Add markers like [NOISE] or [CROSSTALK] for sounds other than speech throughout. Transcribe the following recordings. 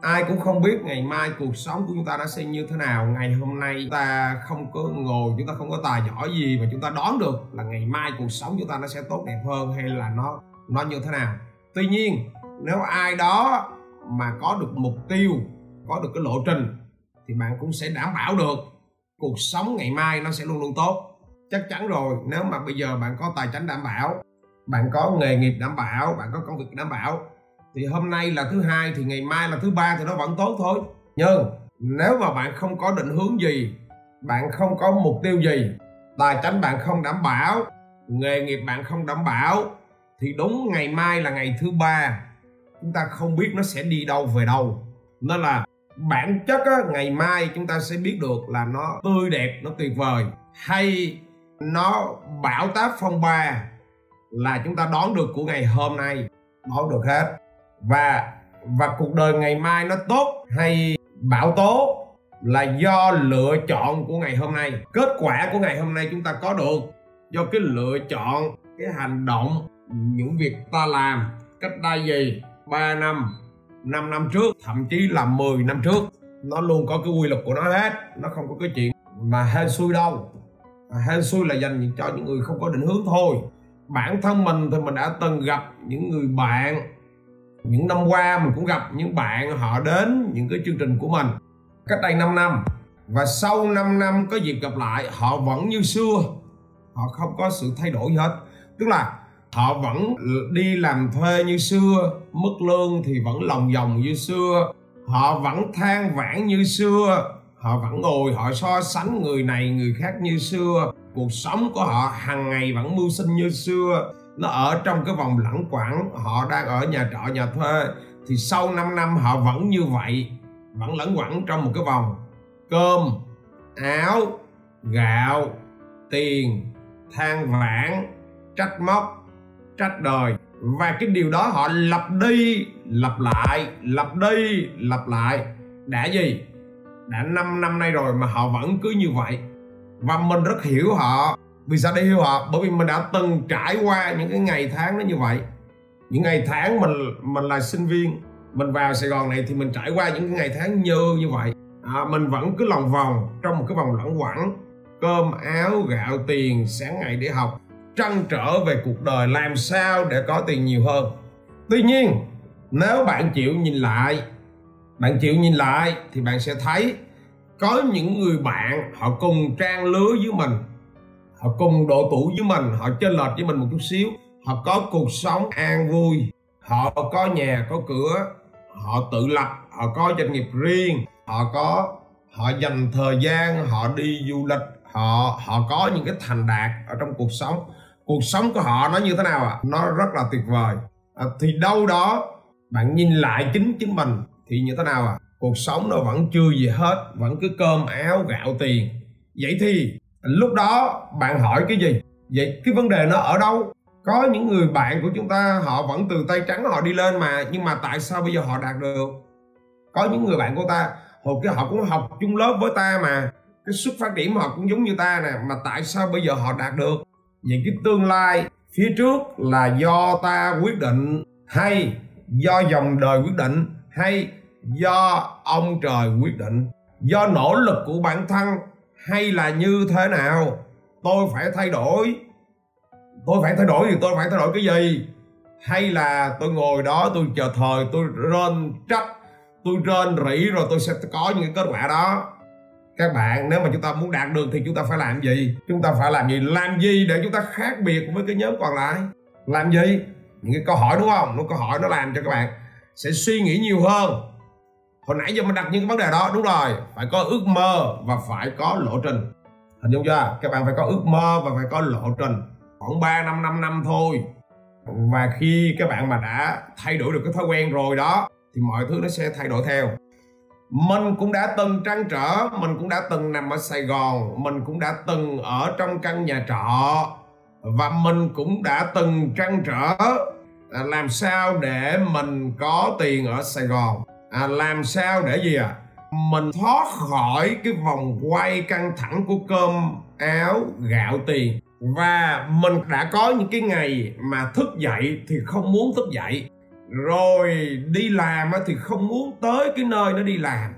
ai cũng không biết ngày mai cuộc sống của chúng ta nó sẽ như thế nào. Ngày hôm nay chúng ta không có ngồi, chúng ta không có tài giỏi gì mà chúng ta đoán được là ngày mai cuộc sống chúng ta nó sẽ tốt đẹp hơn hay là nó nó như thế nào. Tuy nhiên, nếu ai đó mà có được mục tiêu, có được cái lộ trình, thì bạn cũng sẽ đảm bảo được cuộc sống ngày mai nó sẽ luôn luôn tốt. Chắc chắn rồi, nếu mà bây giờ bạn có tài chính đảm bảo, bạn có nghề nghiệp đảm bảo, bạn có công việc đảm bảo thì hôm nay là thứ hai thì ngày mai là thứ ba thì nó vẫn tốt thôi. Nhưng nếu mà bạn không có định hướng gì bạn không có mục tiêu gì tài chính bạn không đảm bảo nghề nghiệp bạn không đảm bảo thì đúng ngày mai là ngày thứ ba chúng ta không biết nó sẽ đi đâu về đâu. Nên là bản chất á, ngày mai chúng ta sẽ biết được là nó tươi đẹp nó tuyệt vời. Hay nó bão táp phong ba là chúng ta đón được của ngày hôm nay. Đón được hết và và cuộc đời ngày mai nó tốt hay bão tố là do lựa chọn của ngày hôm nay. Kết quả của ngày hôm nay chúng ta có được do cái lựa chọn, cái hành động, những việc ta làm cách đây gì? 3 năm 5 năm trước, thậm chí là 10 năm trước. Nó luôn có cái quy luật của nó hết, nó không có cái chuyện mà hên xui đâu. Hên xui là dành cho những người không có định hướng thôi. Bản thân mình thì mình đã từng gặp những người bạn những năm qua mình cũng gặp những bạn họ đến những cái chương trình của mình cách đây 5 năm. Và sau 5 năm có dịp gặp lại, họ vẫn như xưa. Họ không có sự thay đổi gì hết. Tức là họ vẫn đi làm thuê như xưa, mức lương thì vẫn lòng vòng như xưa. Họ vẫn than vãn như xưa. Họ vẫn ngồi, họ so sánh người này, người khác như xưa. Cuộc sống của họ hàng ngày vẫn mưu sinh như xưa nó ở trong cái vòng lẳng quẩn họ đang ở nhà trọ, nhà thuê. Thì sau 5 năm họ vẫn như vậy, vẫn lẫn quẩn trong một cái vòng. Cơm, áo, gạo, tiền, than vãn, trách móc, trách đời. Và cái điều đó họ lặp đi, lặp lại, lặp đi, lặp lại. Đã gì? Đã 5 năm nay rồi mà họ vẫn cứ như vậy. Và mình rất hiểu họ vì sao để hiểu họ bởi vì mình đã từng trải qua những cái ngày tháng nó như vậy. Những ngày tháng mình mình là sinh viên mình vào Sài Gòn này thì mình trải qua những cái ngày tháng như như vậy. À, mình vẫn cứ lòng vòng trong một cái vòng lẩn quẩn cơm áo gạo tiền sáng ngày để học trăn trở về cuộc đời làm sao để có tiền nhiều hơn. Tuy nhiên nếu bạn chịu nhìn lại bạn chịu nhìn lại thì bạn sẽ thấy có những người bạn họ cùng trang lứa với mình họ cùng độ tuổi với mình họ chênh lệch với mình một chút xíu. Họ có cuộc sống an vui. Họ có nhà có cửa. Họ tự lập họ có doanh nghiệp riêng. Họ có họ dành thời gian họ đi du lịch. Họ họ có những cái thành đạt ở trong cuộc sống. Cuộc sống của họ nó như thế nào ạ? À? nó rất là tuyệt vời. À, thì đâu đó bạn nhìn lại chính chính mình thì như thế nào à cuộc sống nó vẫn chưa gì hết vẫn cứ cơm áo gạo tiền. Vậy thì lúc đó bạn hỏi cái gì? Vậy cái vấn đề nó ở đâu? Có những người bạn của chúng ta, họ vẫn từ tay trắng họ đi lên mà, nhưng mà tại sao bây giờ họ đạt được? Có những người bạn của ta, hồi cái họ cũng học chung lớp với ta mà. Cái xuất phát điểm họ cũng giống như ta nè, mà tại sao bây giờ họ đạt được? Những cái tương lai phía trước là do ta quyết định hay do dòng đời quyết định hay do ông trời quyết định? Do nỗ lực của bản thân hay là như thế nào? Tôi phải thay đổi. Tôi phải thay đổi thì tôi phải thay đổi cái gì? Hay là tôi ngồi đó, tôi chờ thời, tôi rên trách, tôi rên rỉ rồi tôi sẽ có những kết quả đó. Các bạn, nếu mà chúng ta muốn đạt được thì chúng ta phải làm gì? Chúng ta phải làm gì? Làm gì để chúng ta khác biệt với cái nhóm còn lại? Làm gì? Những cái câu hỏi đúng không? Những câu hỏi nó làm cho các bạn sẽ suy nghĩ nhiều hơn hồi nãy giờ mình đặt những cái vấn đề đó, đúng rồi, phải có ước mơ và phải có lộ trình. Hình dung chưa? Các bạn phải có ước mơ và phải có lộ trình. Khoảng 3 năm 5 năm thôi. Và khi các bạn mà đã thay đổi được cái thói quen rồi đó, thì mọi thứ nó sẽ thay đổi theo. Mình cũng đã từng trăn trở, mình cũng đã từng nằm ở sài gòn, mình cũng đã từng ở trong căn nhà trọ, và mình cũng đã từng trăn trở à, làm sao để mình có tiền ở sài gòn à, làm sao để gì à mình thoát khỏi cái vòng quay căng thẳng của cơm áo gạo tiền. Và mình đã có những cái ngày mà thức dậy thì không muốn thức dậy. Rồi đi làm thì không muốn tới cái nơi nó đi làm.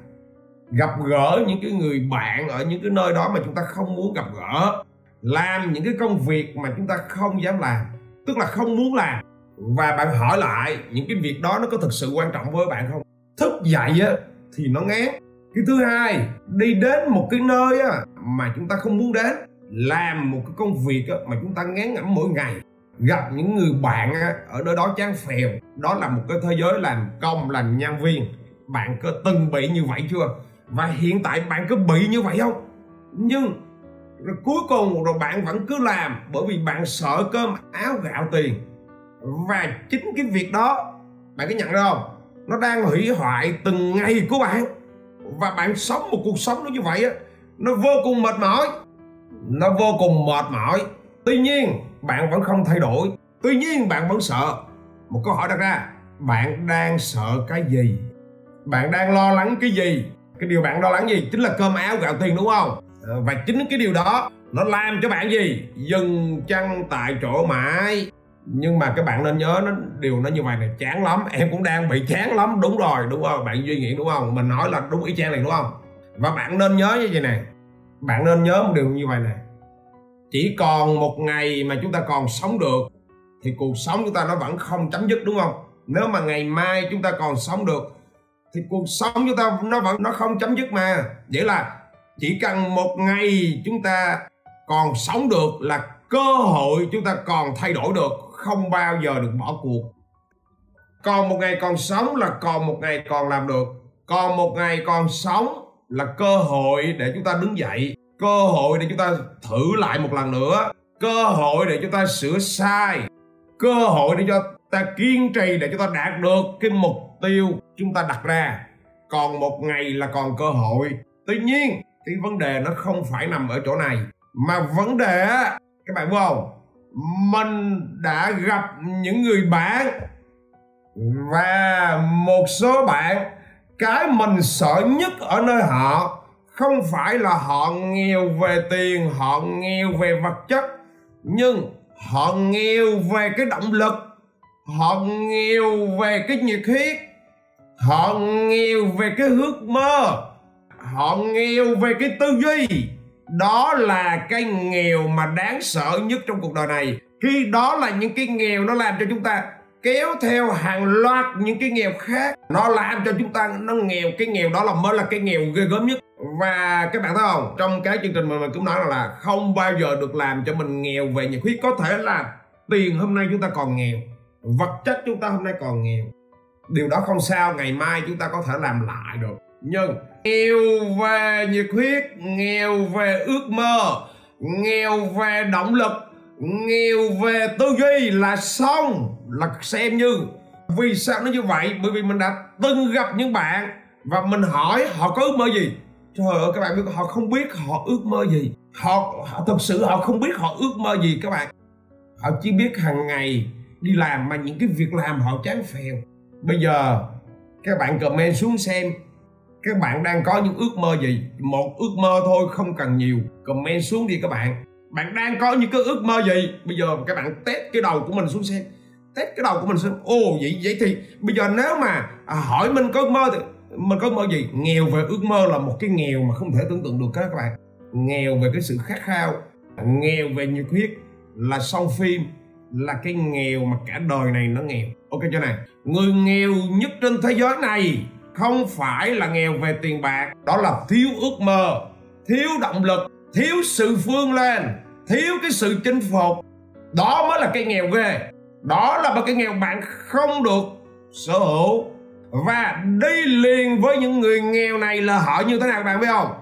Gặp gỡ những cái người bạn ở những cái nơi đó mà chúng ta không muốn gặp gỡ. Làm những cái công việc mà chúng ta không dám làm tức là không muốn làm. Và bạn hỏi lại những cái việc đó nó có thực sự quan trọng với bạn không? Thức dậy á thì nó ngán. Cái thứ hai đi đến một cái nơi á mà chúng ta không muốn đến làm một cái công việc á, mà chúng ta ngán ngẩm mỗi ngày. Gặp những người bạn á, ở nơi đó chán phèo. Đó là một cái thế giới làm công làm nhân viên. Bạn có từng bị như vậy chưa? Và hiện tại bạn có bị như vậy không? Nhưng rồi cuối cùng rồi bạn vẫn cứ làm bởi vì bạn sợ cơm áo gạo tiền. Và chính cái việc đó bạn có nhận ra không? Nó đang hủy hoại từng ngày của bạn. Và bạn sống một cuộc sống nó như vậy á, nó vô cùng mệt mỏi. Nó vô cùng mệt mỏi. Tuy nhiên, bạn vẫn không thay đổi. Tuy nhiên, bạn vẫn sợ. Một câu hỏi đặt ra, bạn đang sợ cái gì? Bạn đang lo lắng cái gì? Cái điều bạn lo lắng gì? Chính là cơm áo gạo tiền, đúng không? Ờ, và chính cái điều đó nó làm cho bạn gì? Dừng chân tại chỗ mãi nhưng mà các bạn nên nhớ nó, điều nó như vậy này, chán lắm. Em cũng đang bị chán lắm. Đúng rồi, đúng không? Bạn duy nghĩ đúng không? Mình nói là đúng ý chang này đúng không? Và bạn nên nhớ như vậy này bạn nên nhớ một điều như vậy này chỉ còn một ngày mà chúng ta còn sống được, thì cuộc sống chúng ta nó vẫn không chấm dứt, đúng không? Nếu mà ngày mai chúng ta còn sống được, thì cuộc sống chúng ta nó vẫn, nó không chấm dứt mà. Nghĩa là chỉ cần một ngày chúng ta còn sống được là cơ hội chúng ta còn thay đổi được không bao giờ được bỏ cuộc. Còn một ngày còn sống là còn một ngày còn làm được. Còn một ngày còn sống là cơ hội để chúng ta đứng dậy. Cơ hội để chúng ta thử lại một lần nữa. Cơ hội để chúng ta sửa sai. Cơ hội để cho ta kiên trì để chúng ta đạt được cái mục tiêu chúng ta đặt ra. Còn một ngày là còn cơ hội. Tuy nhiên, cái vấn đề nó không phải nằm ở chỗ này, mà vấn đề, các bạn biết không? Mình đã gặp những người bạn và một số bạn. Cái mình sợ nhất ở nơi họ không phải là họ nghèo về tiền, họ nghèo về vật chất, nhưng họ nghèo về cái động lực, họ nghèo về cái nhiệt huyết, họ nghèo về cái ước mơ, họ nghèo về cái tư duy đó là cái nghèo mà đáng sợ nhất trong cuộc đời này. Khi đó là những cái nghèo nó làm cho chúng ta kéo theo hàng loạt những cái nghèo khác. Nó làm cho chúng ta, nó nghèo, cái nghèo đó là mới là cái nghèo ghê gớm nhất. Và các bạn thấy không? Trong cái chương trình mà mình cũng nói là không bao giờ được làm cho mình nghèo về nhiệt huyết. Có thể là tiền hôm nay chúng ta còn nghèo, vật chất chúng ta hôm nay còn nghèo. Điều đó không sao, ngày mai chúng ta có thể làm lại được. Nhưng nghèo về nhiệt huyết nghèo về ước mơ nghèo về động lực nghèo về tư duy là xong là xem như. Vì sao nó như vậy? Bởi vì mình đã từng gặp những bạn và mình hỏi họ có ước mơ gì. Trời ơi các bạn biết họ không biết họ ước mơ gì. Họ, họ thật sự họ không biết họ ước mơ gì các bạn. Họ chỉ biết hàng ngày đi làm mà những cái việc làm họ chán phèo. Bây giờ các bạn comment xuống xem các bạn đang có những ước mơ gì? Một ước mơ thôi không cần nhiều. Comment xuống đi các bạn. Bạn đang có những cái ước mơ gì? Bây giờ các bạn test cái đầu của mình xuống xem. Test cái đầu của mình xem. Ồ vậy vậy thì bây giờ nếu mà à, hỏi mình có ước mơ thì mình có ước mơ gì? Nghèo về ước mơ là một cái nghèo mà không thể tưởng tượng được các bạn. Nghèo về cái sự khát khao. Nghèo về nhiệt huyết. Là song phim là cái nghèo mà cả đời này nó nghèo. Ok chưa này người nghèo nhất trên thế giới này không phải là nghèo về tiền bạc. Đó là thiếu ước mơ, thiếu động lực, thiếu sự vươn lên, thiếu cái sự chinh phục. Đó mới là cái nghèo ghê. Đó là một cái nghèo bạn không được sở hữu. Và đi liền với những người nghèo này là họ như thế nào bạn biết không?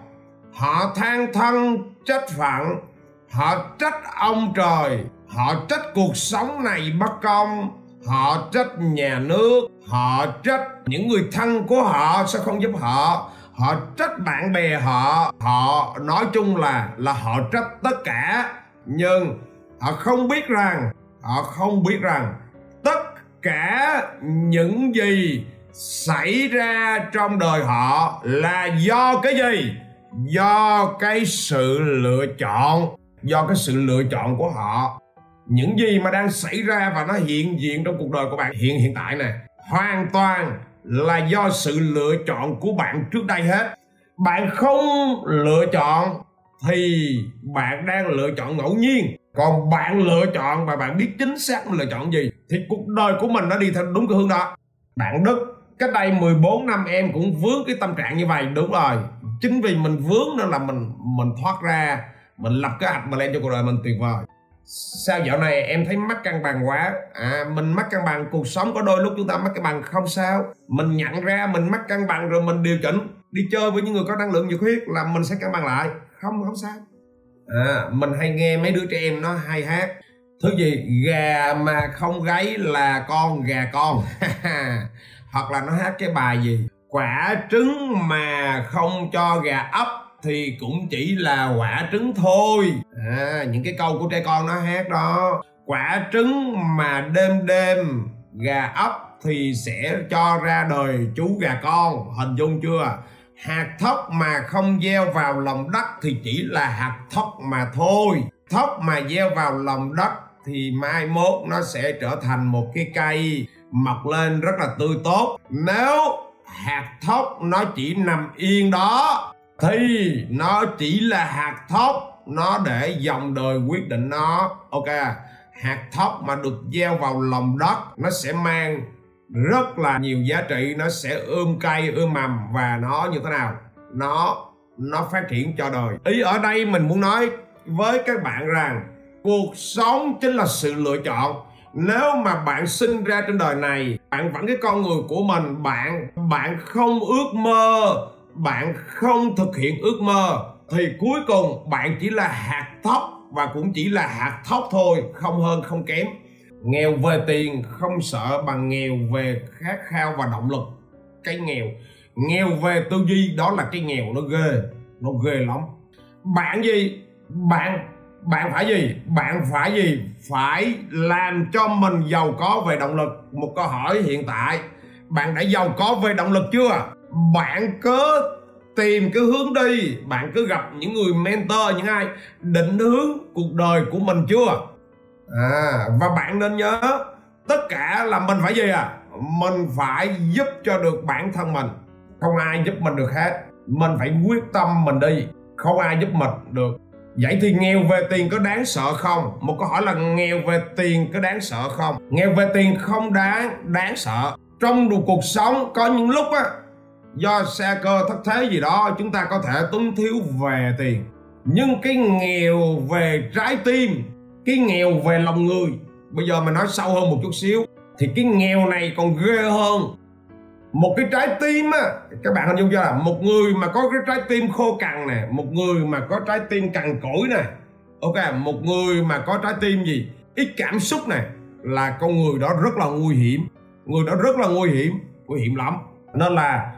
Họ than thân, trách phận, họ trách ông trời, họ trách cuộc sống này bất công họ trách nhà nước, họ trách những người thân của họ sẽ không giúp họ. Họ trách bạn bè họ họ nói chung là là họ trách tất cả. Nhưng họ không biết rằng, họ không biết rằng tất cả những gì xảy ra trong đời họ là do cái gì? Do cái sự lựa chọn, do cái sự lựa chọn của họ những gì mà đang xảy ra và nó hiện diện trong cuộc đời của bạn hiện hiện tại này hoàn toàn là do sự lựa chọn của bạn trước đây hết. Bạn không lựa chọn thì bạn đang lựa chọn ngẫu nhiên. Còn bạn lựa chọn và bạn biết chính xác mình lựa chọn gì thì cuộc đời của mình nó đi theo đúng cái hướng đó. Bạn Đức, cách đây 14 năm em cũng vướng cái tâm trạng như vậy. Đúng rồi. Chính vì mình vướng nên là mình mình thoát ra, mình lập cái hoạch mà lên cho cuộc đời mình tuyệt vời sao dạo này em thấy mất cân bằng quá? À mình mất cân bằng cuộc sống có đôi lúc chúng ta mất cân bằng không sao. Mình nhận ra mình mất cân bằng rồi mình điều chỉnh. Đi chơi với những người có năng lượng nhiệt huyết là mình sẽ cân bằng lại. Không không sao. À, mình hay nghe mấy đứa trẻ em nó hay hát. Thứ gì gà mà không gáy là con gà con. [LAUGHS] Hoặc là nó hát cái bài gì? Quả trứng mà không cho gà ấp thì cũng chỉ là quả trứng thôi. À, những cái câu của trẻ con nó hát đó. Quả trứng mà đêm đêm gà ấp thì sẽ cho ra đời chú gà con. Hình dung chưa? Hạt thóc mà không gieo vào lòng đất thì chỉ là hạt thóc mà thôi. Thóc mà gieo vào lòng đất thì mai mốt nó sẽ trở thành một cái cây mọc lên rất là tươi tốt. Nếu hạt thóc nó chỉ nằm yên đó thì nó chỉ là hạt thóc, nó để dòng đời quyết định nó. Ok, hạt thóc mà được gieo vào lòng đất, nó sẽ mang rất là nhiều giá trị, nó sẽ ươm cây, ươm mầm và nó như thế nào? Nó nó phát triển cho đời. Ý ở đây mình muốn nói với các bạn rằng cuộc sống chính là sự lựa chọn. Nếu mà bạn sinh ra trên đời này, bạn vẫn cái con người của mình, bạn bạn không ước mơ bạn không thực hiện ước mơ, thì cuối cùng bạn chỉ là hạt thóc và cũng chỉ là hạt thóc thôi, không hơn, không kém. Nghèo về tiền, không sợ bằng nghèo về khát khao và động lực. Cái nghèo nghèo về tư duy, đó là cái nghèo, nó ghê nó ghê lắm. Bạn gì? Bạn bạn phải gì? Bạn phải gì? Phải làm cho mình giàu có về động lực. Một câu hỏi hiện tại, bạn đã giàu có về động lực chưa? Bạn cứ tìm cái hướng đi. Bạn cứ gặp những người mentor, những ai định hướng cuộc đời của mình chưa? À và bạn nên nhớ, tất cả là mình phải gì à? Mình phải giúp cho được bản thân mình. Không ai giúp mình được hết. Mình phải quyết tâm mình đi. Không ai giúp mình được. Vậy thì nghèo về tiền có đáng sợ không? Một câu hỏi là nghèo về tiền có đáng sợ không? Nghèo về tiền không đáng đáng sợ. Trong cuộc sống có những lúc á do xe cơ thất thế gì đó, chúng ta có thể túng thiếu về tiền. Nhưng cái nghèo về trái tim, cái nghèo về lòng người, bây giờ mình nói sâu hơn một chút xíu, thì cái nghèo này còn ghê hơn. Một cái trái tim á, các bạn hình dung chưa? Là một người mà có cái trái tim khô cằn nè, một người mà có trái tim cằn cỗi nè, ok? Một người mà có trái tim gì? Ít cảm xúc nè, là con người đó rất là nguy hiểm. Người đó rất là nguy hiểm nguy hiểm lắm. Nên là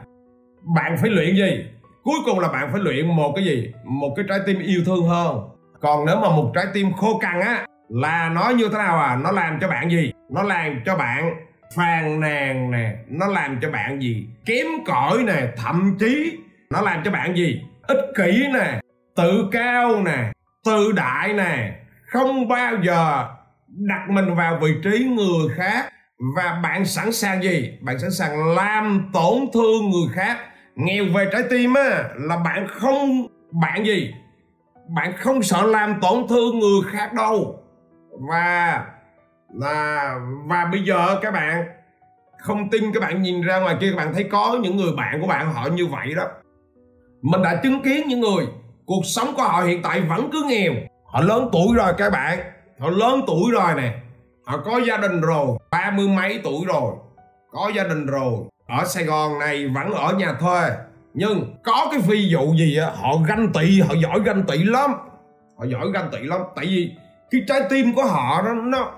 bạn phải luyện gì? Cuối cùng là bạn phải luyện một cái gì? Một cái trái tim yêu thương hơn. Còn nếu mà một trái tim khô cằn á, là nó như thế nào à? Nó làm cho bạn gì? Nó làm cho bạn phàn nàn nè. Nó làm cho bạn gì? Kém cỏi nè. Thậm chí nó làm cho bạn gì? Ích kỷ nè. Tự cao nè. Tự đại nè. Không bao giờ đặt mình vào vị trí người khác. Và bạn sẵn sàng gì? Bạn sẵn sàng làm tổn thương người khác nghèo về trái tim á, là bạn không, bạn gì? Bạn không sợ làm tổn thương người khác đâu. Và, là, và bây giờ các bạn, không tin các bạn nhìn ra ngoài kia, các bạn thấy có những người bạn của bạn họ như vậy đó. Mình đã chứng kiến những người, cuộc sống của họ hiện tại vẫn cứ nghèo. Họ lớn tuổi rồi các bạn. Họ lớn tuổi rồi nè. Họ có gia đình rồi. Ba mươi mấy tuổi rồi. Có gia đình rồi ở sài gòn này vẫn ở nhà thuê nhưng có cái ví dụ gì á họ ganh tị họ giỏi ganh tị lắm. Họ giỏi ganh tị lắm tại vì cái trái tim của họ nó nó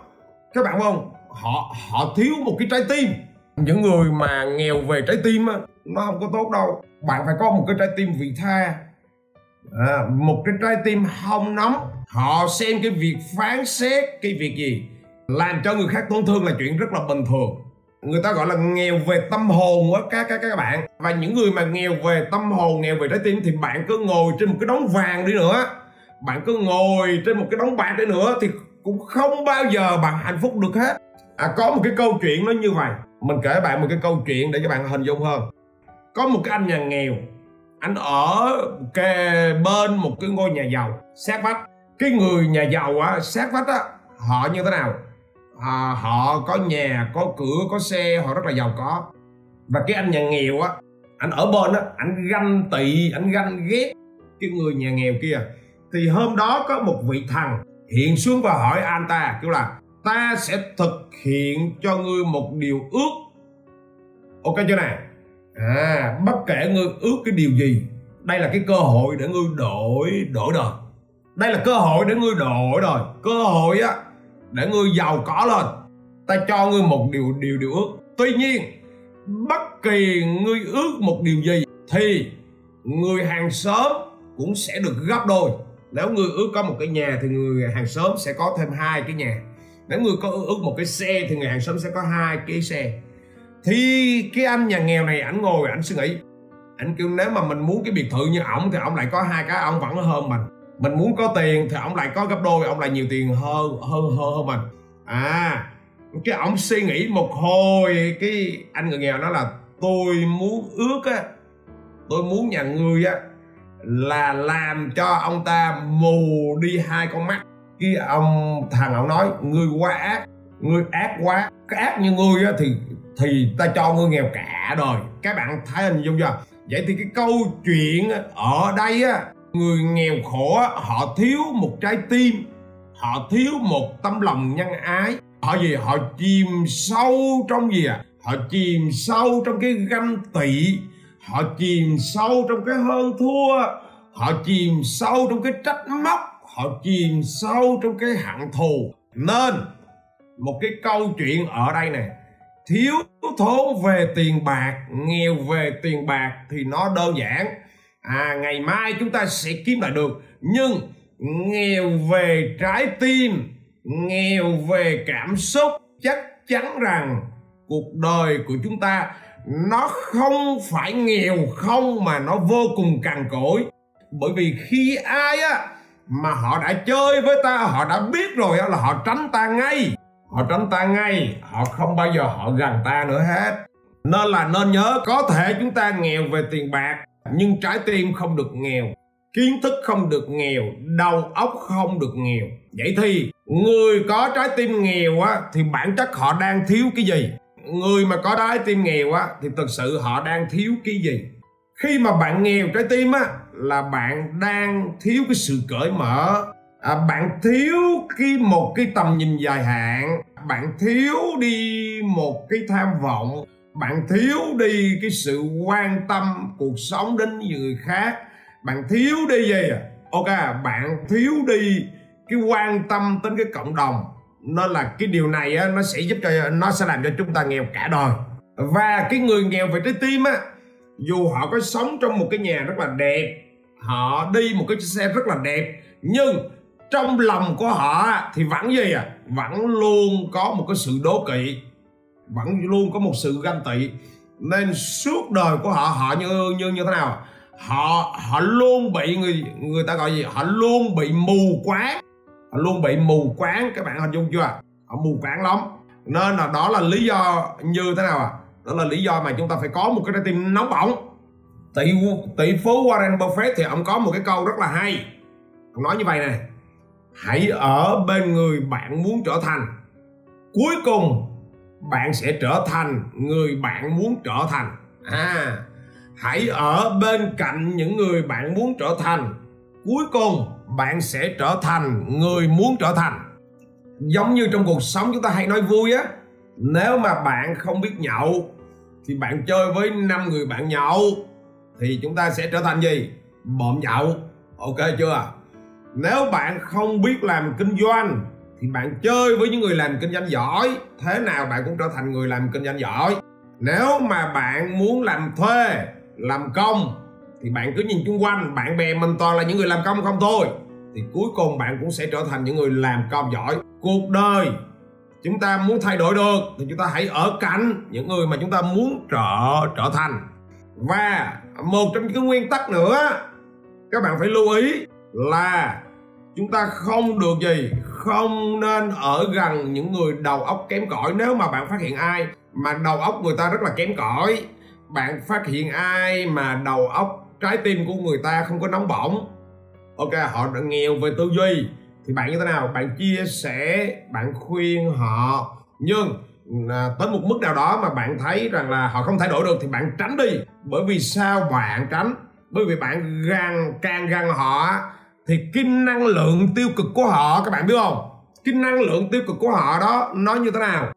các bạn không? Họ họ thiếu một cái trái tim. Những người mà nghèo về trái tim á nó không có tốt đâu. Bạn phải có một cái trái tim vị tha. À, một cái trái tim hông nóng. Họ xem cái việc phán xét cái việc gì làm cho người khác tổn thương là chuyện rất là bình thường người ta gọi là nghèo về tâm hồn á, các các các bạn. Và những người mà nghèo về tâm hồn, nghèo về trái tim thì bạn cứ ngồi trên một cái đống vàng đi nữa. Bạn cứ ngồi trên một cái đống bạc đi nữa thì cũng không bao giờ bạn hạnh phúc được hết. À có một cái câu chuyện nó như vậy. Mình kể bạn một cái câu chuyện để cho bạn hình dung hơn. Có một cái anh nhà nghèo. Anh ở kề bên một cái ngôi nhà giàu, sát vách. Cái người nhà giàu á, sát vách á, họ như thế nào? À, họ có nhà có cửa có xe họ rất là giàu có. Và cái anh nhà nghèo á anh ở bên á anh ganh tị anh ganh ghét cái người nhà nghèo kia. Thì hôm đó có một vị thần hiện xuống và hỏi anh ta kêu là ta sẽ thực hiện cho ngươi một điều ước. Ok chưa nào à bất kể ngươi ước cái điều gì đây là cái cơ hội để ngươi đổi đổi đời. Đây là cơ hội để ngươi đổi đời. Cơ hội á để ngươi giàu có lên. Ta cho ngươi một điều điều điều ước. Tuy nhiên, bất kỳ ngươi ước một điều gì thì người hàng xóm cũng sẽ được gấp đôi. Nếu người ước có một cái nhà thì người hàng xóm sẽ có thêm hai cái nhà. Nếu người có ước một cái xe thì người hàng xóm sẽ có hai cái xe. Thì cái anh nhà nghèo này, ảnh ngồi, ảnh suy nghĩ. Anh kêu, nếu mà mình muốn cái biệt thự như ổng thì ổng lại có hai cái, ổng vẫn hơn mình mình muốn có tiền thì ông lại có gấp đôi ông lại nhiều tiền hơn hơn hơn hơn mình. À cái ông suy nghĩ một hồi, cái anh người nghèo nói là, tôi muốn ước á, tôi muốn nhà ngươi á, là làm cho ông ta mù đi hai con mắt. Cái ông thằng ông nói, ngươi quá ác, ngươi ác quá. Cái ác như ngươi á thì thì ta cho ngươi nghèo cả đời. Các bạn thấy hình dung chưa? Vậy thì cái câu chuyện ở đây á người nghèo khổ họ thiếu một trái tim, họ thiếu một tấm lòng nhân ái. Họ gì? Họ chìm sâu trong gì à họ chìm sâu trong cái ganh tị, họ chìm sâu trong cái hơn thua, họ chìm sâu trong cái trách móc, họ chìm sâu trong cái hận thù. Nên, một cái câu chuyện ở đây này thiếu thốn về tiền bạc, nghèo về tiền bạc thì nó đơn giản à ngày mai chúng ta sẽ kiếm lại được. Nhưng nghèo về trái tim, nghèo về cảm xúc, chắc chắn rằng cuộc đời của chúng ta nó không phải nghèo không mà nó vô cùng cằn cỗi. Bởi vì khi ai á mà họ đã chơi với ta, họ đã biết rồi là họ tránh ta ngay. Họ tránh ta ngay, họ không bao giờ họ gần ta nữa hết. Nên là nên nhớ có thể chúng ta nghèo về tiền bạc nhưng trái tim không được nghèo kiến thức không được nghèo đầu óc không được nghèo. Vậy thì người có trái tim nghèo á thì bản chất họ đang thiếu cái gì? Người mà có trái tim nghèo á thì thực sự họ đang thiếu cái gì? Khi mà bạn nghèo trái tim á là bạn đang thiếu cái sự cởi mở. À, bạn thiếu cái một cái tầm nhìn dài hạn. Bạn thiếu đi một cái tham vọng bạn thiếu đi cái sự quan tâm cuộc sống đến người khác. Bạn thiếu đi gì à? Ok bạn thiếu đi cái quan tâm đến cái cộng đồng. Nên là cái điều này á, nó sẽ giúp cho nó sẽ làm cho chúng ta nghèo cả đời. Và cái người nghèo về trái tim á dù họ có sống trong một cái nhà rất là đẹp họ đi một cái xe rất là đẹp nhưng trong lòng của họ thì vẫn gì à? Vẫn luôn có một cái sự đố kỵ vẫn luôn có một sự ganh tị. Nên suốt đời của họ họ như như như thế nào? Họ họ luôn bị người người ta gọi gì? Họ luôn bị mù quáng. Họ luôn bị mù quáng. Các bạn hình dung chưa? Họ mù quáng lắm. Nên là đó là lý do như thế nào à? Đó là lý do mà chúng ta phải có một cái trái tim nóng bỏng. Tỷ tỷ phú Warren Buffett thì ông có một cái câu rất là hay. Ông nói như vậy này hãy ở bên người bạn muốn trở thành. Cuối cùng bạn sẽ trở thành người bạn muốn trở thành. À hãy ở bên cạnh những người bạn muốn trở thành. Cuối cùng, bạn sẽ trở thành người muốn trở thành. Giống như trong cuộc sống chúng ta hay nói vui á, nếu mà bạn không biết nhậu, thì bạn chơi với năm người bạn nhậu, thì chúng ta sẽ trở thành gì? Bộm nhậu. Ok chưa? Nếu bạn không biết làm kinh doanh thì bạn chơi với những người làm kinh doanh giỏi, thế nào bạn cũng trở thành người làm kinh doanh giỏi. Nếu mà bạn muốn làm thuê, làm công, thì bạn cứ nhìn chung quanh, bạn bè mình toàn là những người làm công không thôi. Thì cuối cùng bạn cũng sẽ trở thành những người làm công giỏi. Cuộc đời, chúng ta muốn thay đổi được, thì chúng ta hãy ở cạnh những người mà chúng ta muốn trở trở thành. Và một trong những cái nguyên tắc nữa, các bạn phải lưu ý là chúng ta không được gì không nên ở gần những người đầu óc kém cỏi. Nếu mà bạn phát hiện ai mà đầu óc người ta rất là kém cỏi bạn phát hiện ai mà đầu óc trái tim của người ta không có nóng bỏng ok họ đã nghèo về tư duy thì bạn như thế nào? Bạn chia sẻ bạn khuyên họ. Nhưng à, tới một mức nào đó mà bạn thấy rằng là họ không thay đổi được thì bạn tránh đi. Bởi vì sao bạn tránh? Bởi vì bạn gần càng gần họ thì cái năng lượng tiêu cực của họ các bạn biết không? Cái năng lượng tiêu cực của họ đó nó như thế nào?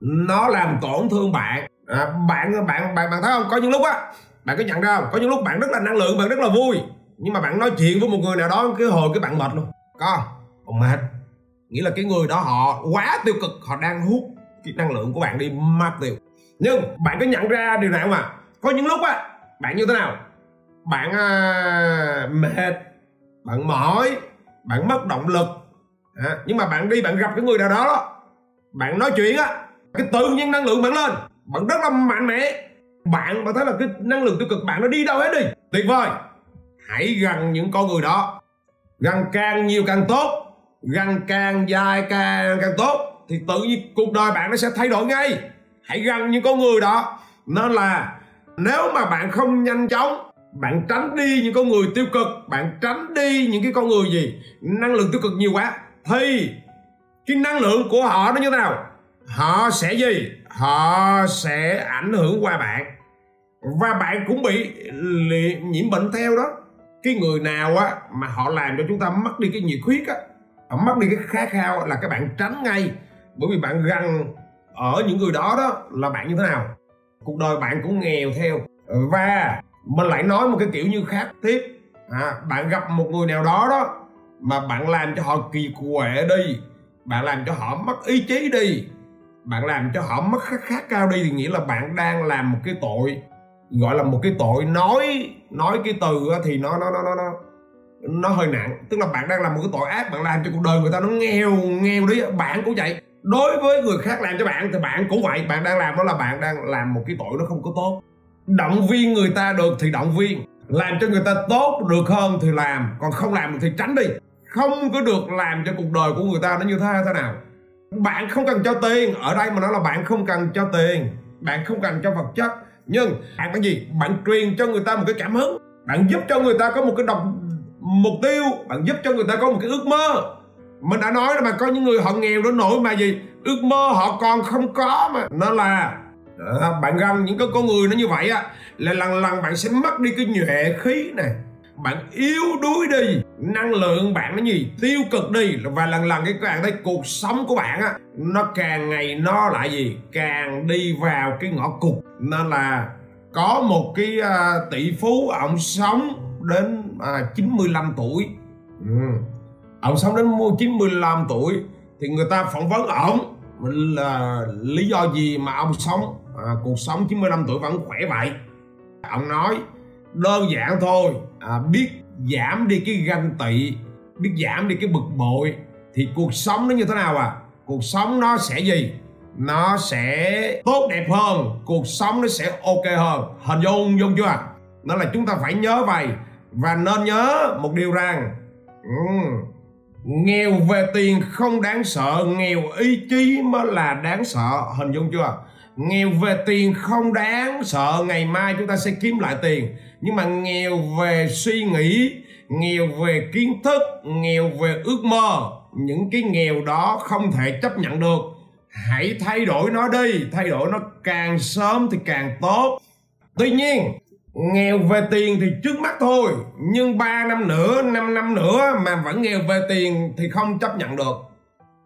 Nó làm tổn thương bạn. À, bạn bạn bạn bạn thấy không? Có những lúc á bạn có nhận ra không? Có những lúc bạn rất là năng lượng bạn rất là vui. Nhưng mà bạn nói chuyện với một người nào đó cái hồi cái bạn mệt luôn. Có không? Mệt. Nghĩa là cái người đó họ quá tiêu cực họ đang hút cái năng lượng của bạn đi mất tiêu. Nhưng bạn có nhận ra điều này không ạ? À? có những lúc á bạn như thế nào? Bạn à, mệt bạn mỏi bạn mất động lực. À, nhưng mà bạn đi bạn gặp cái người nào đó, đó bạn nói chuyện á cái tự nhiên năng lượng bạn lên bạn rất là mạnh mẽ. Bạn bạn thấy là cái năng lượng tiêu cực bạn nó đi đâu hết đi tuyệt vời. Hãy gần những con người đó gần càng nhiều càng tốt gần càng dài càng càng tốt thì tự nhiên cuộc đời bạn nó sẽ thay đổi ngay. Hãy gần những con người đó. Nên là nếu mà bạn không nhanh chóng bạn tránh đi những con người tiêu cực. Bạn tránh đi những cái con người gì? Năng lượng tiêu cực nhiều quá. Thì, cái năng lượng của họ nó như thế nào? Họ sẽ gì? Họ sẽ ảnh hưởng qua bạn. Và bạn cũng bị nhiễm bệnh theo đó. Cái người nào á mà họ làm cho chúng ta mất đi cái nhiệt huyết á, họ mất đi cái khát khao là các bạn tránh ngay. Bởi vì bạn gần ở những người đó đó là bạn như thế nào? Cuộc đời bạn cũng nghèo theo. Và mình lại nói một cái kiểu như khác tiếp. À, bạn gặp một người nào đó đó mà bạn làm cho họ kỳ quệ đi bạn làm cho họ mất ý chí đi bạn làm cho họ mất khát khát cao đi thì nghĩa là bạn đang làm một cái tội gọi là một cái tội nói nói cái từ thì nó nó nó nó nó nó hơi nặng. Tức là bạn đang làm một cái tội ác bạn làm cho cuộc đời người ta nó nghèo nghèo đi bạn cũng vậy. Đối với người khác làm cho bạn thì bạn cũng vậy bạn đang làm đó là bạn đang làm một cái tội nó không có tốt động viên người ta được thì động viên. Làm cho người ta tốt được hơn thì làm. Còn không làm được thì tránh đi. Không có được làm cho cuộc đời của người ta nó như thế thế nào. Bạn không cần cho tiền. Ở đây mà nói là bạn không cần cho tiền. Bạn không cần cho vật chất. Nhưng bạn cái gì? Bạn truyền cho người ta một cái cảm hứng. Bạn giúp cho người ta có một cái độc mục tiêu. Bạn giúp cho người ta có một cái ước mơ. Mình đã nói là mà, có những người họ nghèo đến nỗi mà gì? Ước mơ họ còn không có mà. Nó là à, bạn gần những cái con người nó như vậy á là lần lần bạn sẽ mất đi cái nhuệ khí này. Bạn yếu đuối đi năng lượng bạn nó gì tiêu cực đi và lần lần cái bạn thấy cuộc sống của bạn á nó càng ngày nó lại gì càng đi vào cái ngõ cụt. Nên là có một cái uh, tỷ phú ông sống đến à, uh, 95 tuổi. Ừ. ông sống đến 95 tuổi thì người ta phỏng vấn ổng là lý do gì mà ông sống? À, cuộc sống 95 tuổi vẫn khỏe vậy? Ông nói đơn giản thôi. À, biết giảm đi cái ganh tị biết giảm đi cái bực bội thì cuộc sống nó như thế nào à? Cuộc sống nó sẽ gì? Nó sẽ tốt đẹp hơn cuộc sống nó sẽ ok hơn. Hình dung dung chưa? Nó là chúng ta phải nhớ vậy. Và nên nhớ một điều rằng um, nghèo về tiền không đáng sợ, nghèo ý chí mới là đáng sợ. Hình dung chưa? Nghèo về tiền không đáng sợ, ngày mai chúng ta sẽ kiếm lại tiền. Nhưng mà nghèo về suy nghĩ, nghèo về kiến thức, nghèo về ước mơ, những cái nghèo đó không thể chấp nhận được. Hãy thay đổi nó đi, thay đổi nó càng sớm thì càng tốt. Tuy nhiên nghèo về tiền thì trước mắt thôi nhưng 3 năm nữa 5 năm nữa mà vẫn nghèo về tiền thì không chấp nhận được.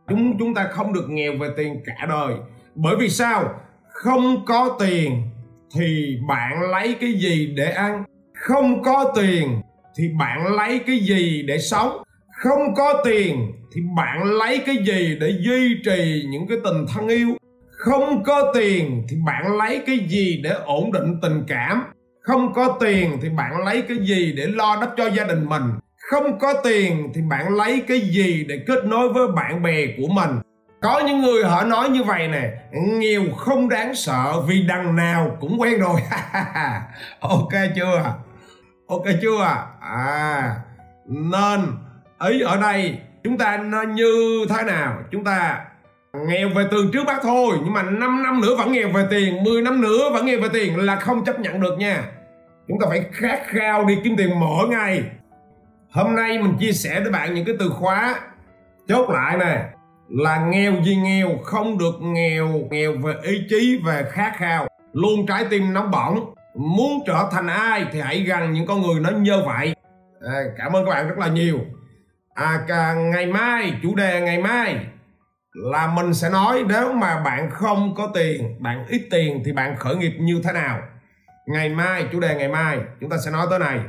Chúng chúng ta không được nghèo về tiền cả đời. Bởi vì sao? Không có tiền thì bạn lấy cái gì để ăn? Không có tiền thì bạn lấy cái gì để sống? Không có tiền thì bạn lấy cái gì để duy trì những cái tình thân yêu? Không có tiền thì bạn lấy cái gì để ổn định tình cảm không có tiền thì bạn lấy cái gì để lo đắp cho gia đình mình? Không có tiền thì bạn lấy cái gì để kết nối với bạn bè của mình? Có những người họ nói như vậy nè, nghèo không đáng sợ vì đằng nào cũng quen rồi. [LAUGHS] Ok chưa? Ok chưa? À nên ý ở đây chúng ta nó như thế nào? Chúng ta nghèo về tường trước bác thôi nhưng mà 5 năm nữa vẫn nghèo về tiền 10 năm nữa vẫn nghèo về tiền là không chấp nhận được nha. Chúng ta phải khát khao đi kiếm tiền mỗi ngày hôm nay mình chia sẻ với bạn những cái từ khóa. Chốt lại nè là nghèo gì nghèo không được nghèo nghèo về ý chí về khát khao. Luôn trái tim nóng bỏng. Muốn trở thành ai thì hãy gần những con người nó như vậy. À, cảm ơn các bạn rất là nhiều. À, cả, ngày mai chủ đề ngày mai là mình sẽ nói nếu mà bạn không có tiền, bạn ít tiền thì bạn khởi nghiệp như thế nào? Ngày mai, chủ đề ngày mai, chúng ta sẽ nói tới này.